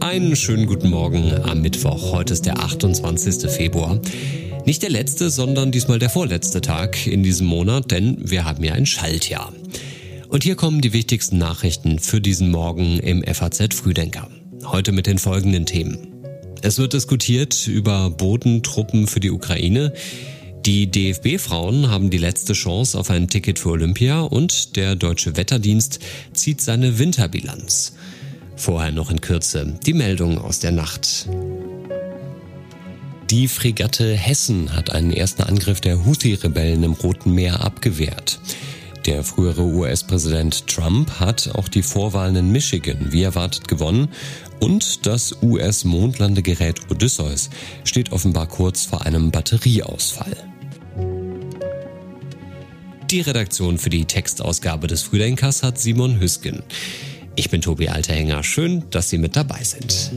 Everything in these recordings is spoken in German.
Einen schönen guten Morgen am Mittwoch. Heute ist der 28. Februar. Nicht der letzte, sondern diesmal der vorletzte Tag in diesem Monat, denn wir haben ja ein Schaltjahr. Und hier kommen die wichtigsten Nachrichten für diesen Morgen im FAZ Frühdenker. Heute mit den folgenden Themen. Es wird diskutiert über Bodentruppen für die Ukraine. Die DFB-Frauen haben die letzte Chance auf ein Ticket für Olympia und der Deutsche Wetterdienst zieht seine Winterbilanz. Vorher noch in Kürze die Meldung aus der Nacht. Die Fregatte Hessen hat einen ersten Angriff der Houthi-Rebellen im Roten Meer abgewehrt. Der frühere US-Präsident Trump hat auch die Vorwahlen in Michigan wie erwartet gewonnen und das US-Mondlandegerät Odysseus steht offenbar kurz vor einem Batterieausfall. Die Redaktion für die Textausgabe des Frühdenkers hat Simon Hüsken. Ich bin Tobi Alterhänger. Schön, dass Sie mit dabei sind.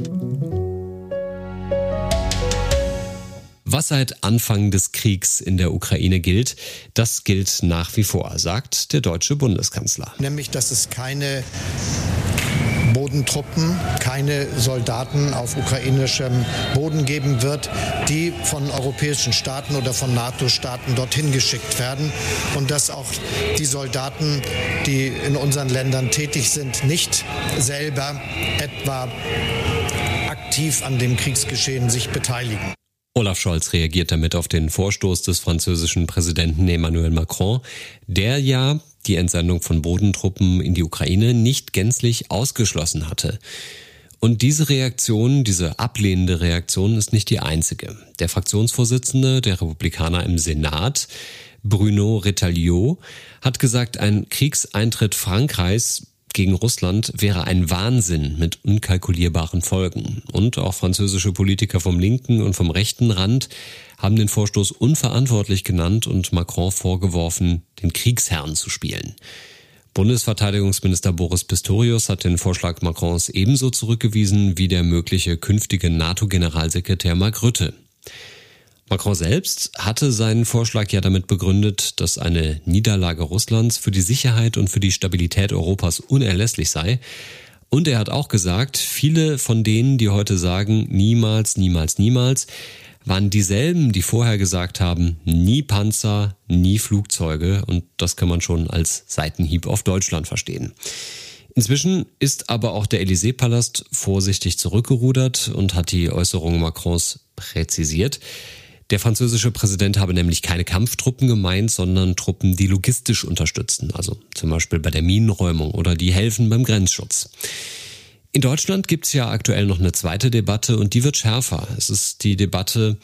Was seit Anfang des Kriegs in der Ukraine gilt, das gilt nach wie vor, sagt der deutsche Bundeskanzler. Nämlich, dass es keine Bodentruppen, keine Soldaten auf ukrainischem Boden geben wird, die von europäischen Staaten oder von NATO-Staaten dorthin geschickt werden und dass auch die Soldaten, die in unseren Ländern tätig sind, nicht selber etwa aktiv an dem Kriegsgeschehen sich beteiligen. Olaf Scholz reagiert damit auf den Vorstoß des französischen Präsidenten Emmanuel Macron, der ja die Entsendung von Bodentruppen in die Ukraine nicht gänzlich ausgeschlossen hatte. Und diese Reaktion, diese ablehnende Reaktion ist nicht die einzige. Der Fraktionsvorsitzende der Republikaner im Senat, Bruno Retailleau, hat gesagt, ein Kriegseintritt Frankreichs gegen Russland wäre ein Wahnsinn mit unkalkulierbaren Folgen. Und auch französische Politiker vom linken und vom rechten Rand haben den Vorstoß unverantwortlich genannt und Macron vorgeworfen, den Kriegsherrn zu spielen. Bundesverteidigungsminister Boris Pistorius hat den Vorschlag Macrons ebenso zurückgewiesen wie der mögliche künftige NATO-Generalsekretär Mark Rütte. Macron selbst hatte seinen Vorschlag ja damit begründet, dass eine Niederlage Russlands für die Sicherheit und für die Stabilität Europas unerlässlich sei. Und er hat auch gesagt, viele von denen, die heute sagen, niemals, niemals, niemals, waren dieselben, die vorher gesagt haben, nie Panzer, nie Flugzeuge. Und das kann man schon als Seitenhieb auf Deutschland verstehen. Inzwischen ist aber auch der Élysée-Palast vorsichtig zurückgerudert und hat die Äußerungen Macrons präzisiert. Der französische Präsident habe nämlich keine Kampftruppen gemeint, sondern Truppen, die logistisch unterstützen, also zum Beispiel bei der Minenräumung oder die helfen beim Grenzschutz. In Deutschland gibt es ja aktuell noch eine zweite Debatte und die wird schärfer. Es ist die Debatte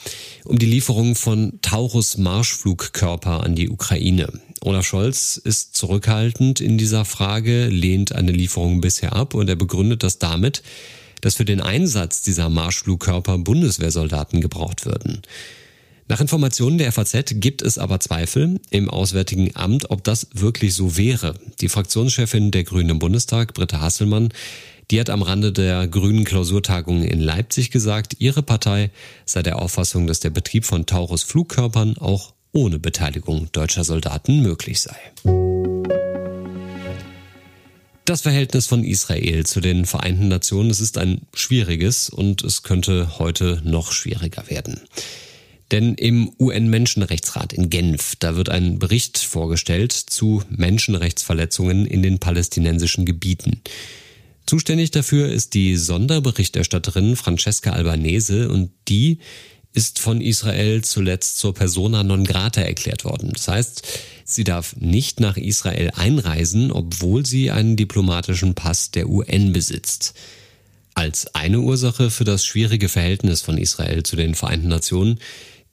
um die Lieferung von Taurus Marschflugkörper an die Ukraine. Olaf Scholz ist zurückhaltend in dieser Frage, lehnt eine Lieferung bisher ab und er begründet das damit, dass für den Einsatz dieser Marschflugkörper Bundeswehrsoldaten gebraucht würden. Nach Informationen der FAZ gibt es aber Zweifel im Auswärtigen Amt, ob das wirklich so wäre. Die Fraktionschefin der Grünen im Bundestag, Britta Hasselmann, die hat am Rande der Grünen Klausurtagung in Leipzig gesagt, ihre Partei sei der Auffassung, dass der Betrieb von Taurus Flugkörpern auch ohne Beteiligung deutscher Soldaten möglich sei. Das Verhältnis von Israel zu den Vereinten Nationen, ist ein schwieriges und es könnte heute noch schwieriger werden. Denn im UN-Menschenrechtsrat in Genf, da wird ein Bericht vorgestellt zu Menschenrechtsverletzungen in den palästinensischen Gebieten. Zuständig dafür ist die Sonderberichterstatterin Francesca Albanese und die ist von Israel zuletzt zur persona non grata erklärt worden. Das heißt, sie darf nicht nach Israel einreisen, obwohl sie einen diplomatischen Pass der UN besitzt. Als eine Ursache für das schwierige Verhältnis von Israel zu den Vereinten Nationen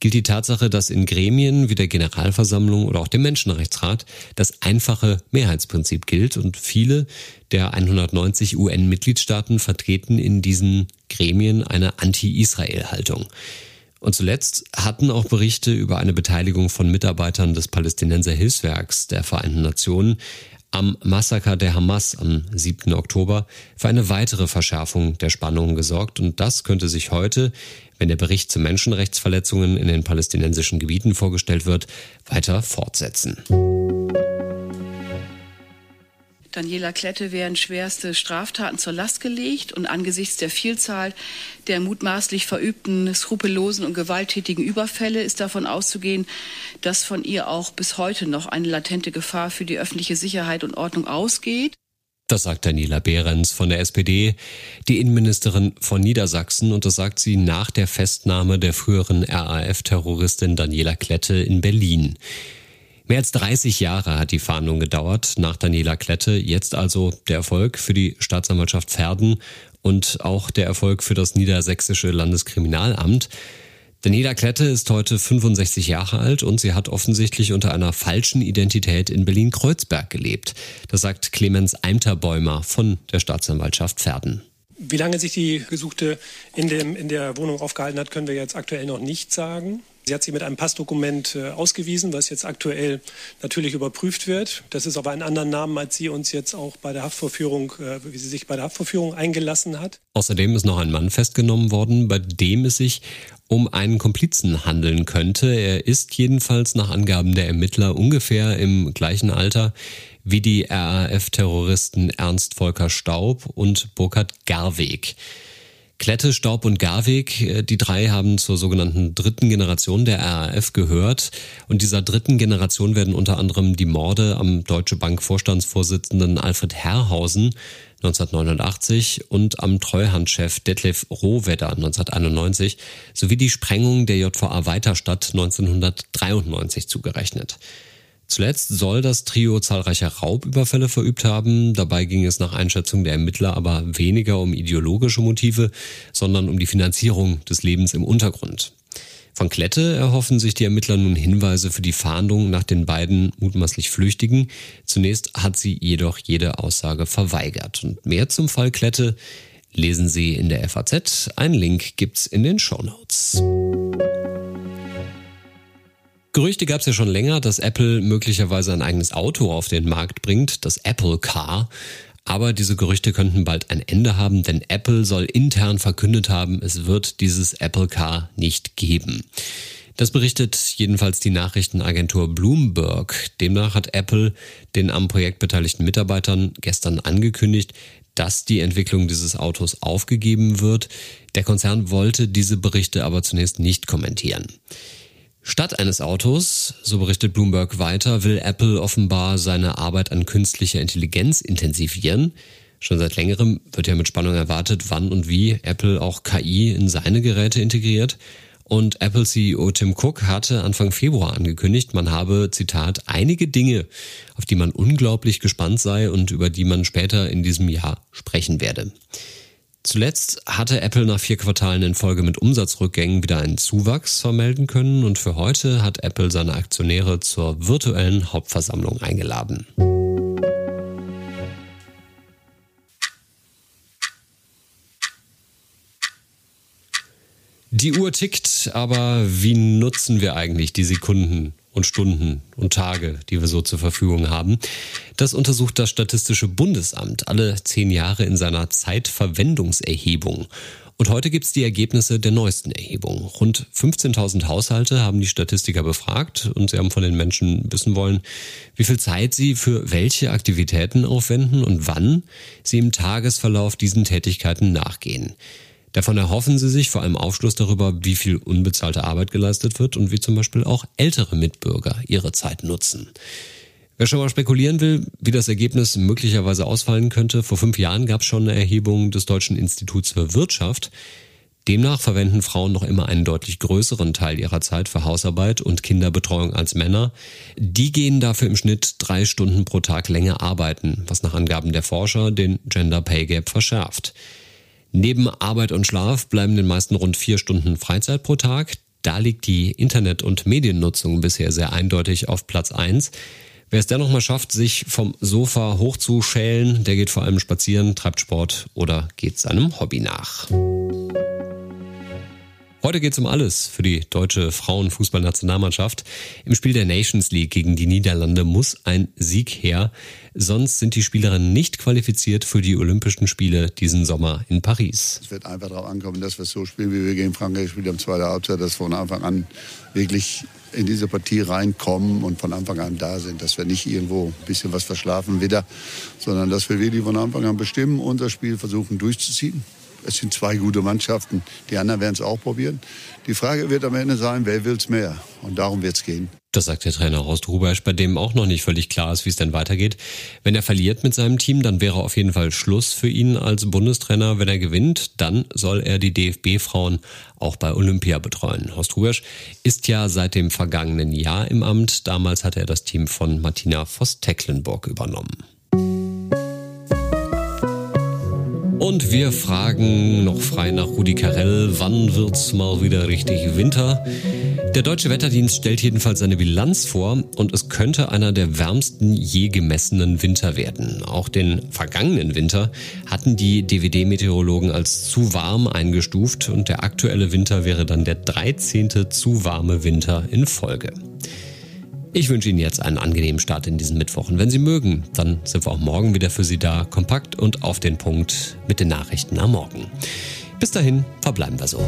gilt die Tatsache, dass in Gremien wie der Generalversammlung oder auch dem Menschenrechtsrat das einfache Mehrheitsprinzip gilt und viele der 190 UN-Mitgliedstaaten vertreten in diesen Gremien eine Anti-Israel-Haltung. Und zuletzt hatten auch Berichte über eine Beteiligung von Mitarbeitern des Palästinenser Hilfswerks der Vereinten Nationen am Massaker der Hamas am 7. Oktober für eine weitere Verschärfung der Spannungen gesorgt. Und das könnte sich heute, wenn der Bericht zu Menschenrechtsverletzungen in den palästinensischen Gebieten vorgestellt wird, weiter fortsetzen. Daniela Klette werden schwerste Straftaten zur Last gelegt und angesichts der Vielzahl der mutmaßlich verübten, skrupellosen und gewalttätigen Überfälle ist davon auszugehen, dass von ihr auch bis heute noch eine latente Gefahr für die öffentliche Sicherheit und Ordnung ausgeht. Das sagt Daniela Behrens von der SPD, die Innenministerin von Niedersachsen, und das sagt sie nach der Festnahme der früheren RAF-Terroristin Daniela Klette in Berlin. Mehr als 30 Jahre hat die Fahndung gedauert nach Daniela Klette. Jetzt also der Erfolg für die Staatsanwaltschaft Verden und auch der Erfolg für das niedersächsische Landeskriminalamt. Daniela Klette ist heute 65 Jahre alt und sie hat offensichtlich unter einer falschen Identität in Berlin-Kreuzberg gelebt. Das sagt Clemens Eimterbäumer von der Staatsanwaltschaft Verden. Wie lange sich die Gesuchte in, dem, in der Wohnung aufgehalten hat, können wir jetzt aktuell noch nicht sagen. Sie hat sich mit einem Passdokument äh, ausgewiesen, was jetzt aktuell natürlich überprüft wird. Das ist aber ein anderer Name, als sie uns jetzt auch bei der Haftvorführung, äh, wie sie sich bei der Haftvorführung eingelassen hat. Außerdem ist noch ein Mann festgenommen worden, bei dem es sich um einen Komplizen handeln könnte. Er ist jedenfalls nach Angaben der Ermittler ungefähr im gleichen Alter wie die RAF-Terroristen Ernst Volker Staub und Burkhard Garweg. Klette, Staub und Garweg, äh, die drei haben zur sogenannten dritten Generation der RAF gehört. Und dieser dritten Generation werden unter anderem die Morde am Deutsche Bank Vorstandsvorsitzenden Alfred Herrhausen 1989 und am Treuhandchef Detlef Rohwedder 1991 sowie die Sprengung der JVA Weiterstadt 1993 zugerechnet. Zuletzt soll das Trio zahlreiche Raubüberfälle verübt haben. Dabei ging es nach Einschätzung der Ermittler aber weniger um ideologische Motive, sondern um die Finanzierung des Lebens im Untergrund. Von Klette erhoffen sich die Ermittler nun Hinweise für die Fahndung nach den beiden mutmaßlich Flüchtigen. Zunächst hat sie jedoch jede Aussage verweigert. Und mehr zum Fall Klette lesen Sie in der FAZ. Ein Link gibt's in den Show Notes. Gerüchte gab es ja schon länger, dass Apple möglicherweise ein eigenes Auto auf den Markt bringt, das Apple Car. Aber diese Gerüchte könnten bald ein Ende haben, denn Apple soll intern verkündet haben, es wird dieses Apple Car nicht geben. Das berichtet jedenfalls die Nachrichtenagentur Bloomberg. Demnach hat Apple den am Projekt beteiligten Mitarbeitern gestern angekündigt, dass die Entwicklung dieses Autos aufgegeben wird. Der Konzern wollte diese Berichte aber zunächst nicht kommentieren. Statt eines Autos, so berichtet Bloomberg weiter, will Apple offenbar seine Arbeit an künstlicher Intelligenz intensivieren. Schon seit längerem wird ja mit Spannung erwartet, wann und wie Apple auch KI in seine Geräte integriert. Und Apple CEO Tim Cook hatte Anfang Februar angekündigt, man habe, Zitat, einige Dinge, auf die man unglaublich gespannt sei und über die man später in diesem Jahr sprechen werde. Zuletzt hatte Apple nach vier Quartalen in Folge mit Umsatzrückgängen wieder einen Zuwachs vermelden können und für heute hat Apple seine Aktionäre zur virtuellen Hauptversammlung eingeladen. Die Uhr tickt, aber wie nutzen wir eigentlich die Sekunden und Stunden und Tage, die wir so zur Verfügung haben. Das untersucht das Statistische Bundesamt alle zehn Jahre in seiner Zeitverwendungserhebung. Und heute gibt's die Ergebnisse der neuesten Erhebung. Rund 15.000 Haushalte haben die Statistiker befragt und sie haben von den Menschen wissen wollen, wie viel Zeit sie für welche Aktivitäten aufwenden und wann sie im Tagesverlauf diesen Tätigkeiten nachgehen. Davon erhoffen sie sich vor allem Aufschluss darüber, wie viel unbezahlte Arbeit geleistet wird und wie zum Beispiel auch ältere Mitbürger ihre Zeit nutzen. Wer schon mal spekulieren will, wie das Ergebnis möglicherweise ausfallen könnte, vor fünf Jahren gab es schon eine Erhebung des Deutschen Instituts für Wirtschaft. Demnach verwenden Frauen noch immer einen deutlich größeren Teil ihrer Zeit für Hausarbeit und Kinderbetreuung als Männer. Die gehen dafür im Schnitt drei Stunden pro Tag länger arbeiten, was nach Angaben der Forscher den Gender Pay Gap verschärft. Neben Arbeit und Schlaf bleiben den meisten rund vier Stunden Freizeit pro Tag. Da liegt die Internet- und Mediennutzung bisher sehr eindeutig auf Platz eins. Wer es dennoch mal schafft, sich vom Sofa hochzuschälen, der geht vor allem spazieren, treibt Sport oder geht seinem Hobby nach. Heute geht es um alles für die deutsche Frauenfußballnationalmannschaft. Im Spiel der Nations League gegen die Niederlande muss ein Sieg her. Sonst sind die Spielerinnen nicht qualifiziert für die Olympischen Spiele diesen Sommer in Paris. Es wird einfach darauf ankommen, dass wir so spielen, wie wir gegen Frankreich gespielt haben, zweite Halbzeit, dass von Anfang an wirklich in diese Partie reinkommen und von Anfang an da sind, dass wir nicht irgendwo ein bisschen was verschlafen wieder, sondern dass wir wirklich von Anfang an bestimmen, unser Spiel versuchen durchzuziehen. Es sind zwei gute Mannschaften, die anderen werden es auch probieren. Die Frage wird am Ende sein, wer will es mehr? Und darum wird es gehen. Das sagt der Trainer Horst Rubesch, bei dem auch noch nicht völlig klar ist, wie es denn weitergeht. Wenn er verliert mit seinem Team, dann wäre auf jeden Fall Schluss für ihn als Bundestrainer. Wenn er gewinnt, dann soll er die DFB-Frauen auch bei Olympia betreuen. Horst Rubesch ist ja seit dem vergangenen Jahr im Amt. Damals hat er das Team von Martina Voss-Tecklenburg übernommen. Und wir fragen noch frei nach Rudi Carell, wann wird's mal wieder richtig Winter? Der deutsche Wetterdienst stellt jedenfalls seine Bilanz vor und es könnte einer der wärmsten je gemessenen Winter werden. Auch den vergangenen Winter hatten die DWD-Meteorologen als zu warm eingestuft und der aktuelle Winter wäre dann der 13. zu warme Winter in Folge. Ich wünsche Ihnen jetzt einen angenehmen Start in diesen Mittwoch. Und wenn Sie mögen, dann sind wir auch morgen wieder für Sie da, kompakt und auf den Punkt mit den Nachrichten am Morgen. Bis dahin verbleiben wir so.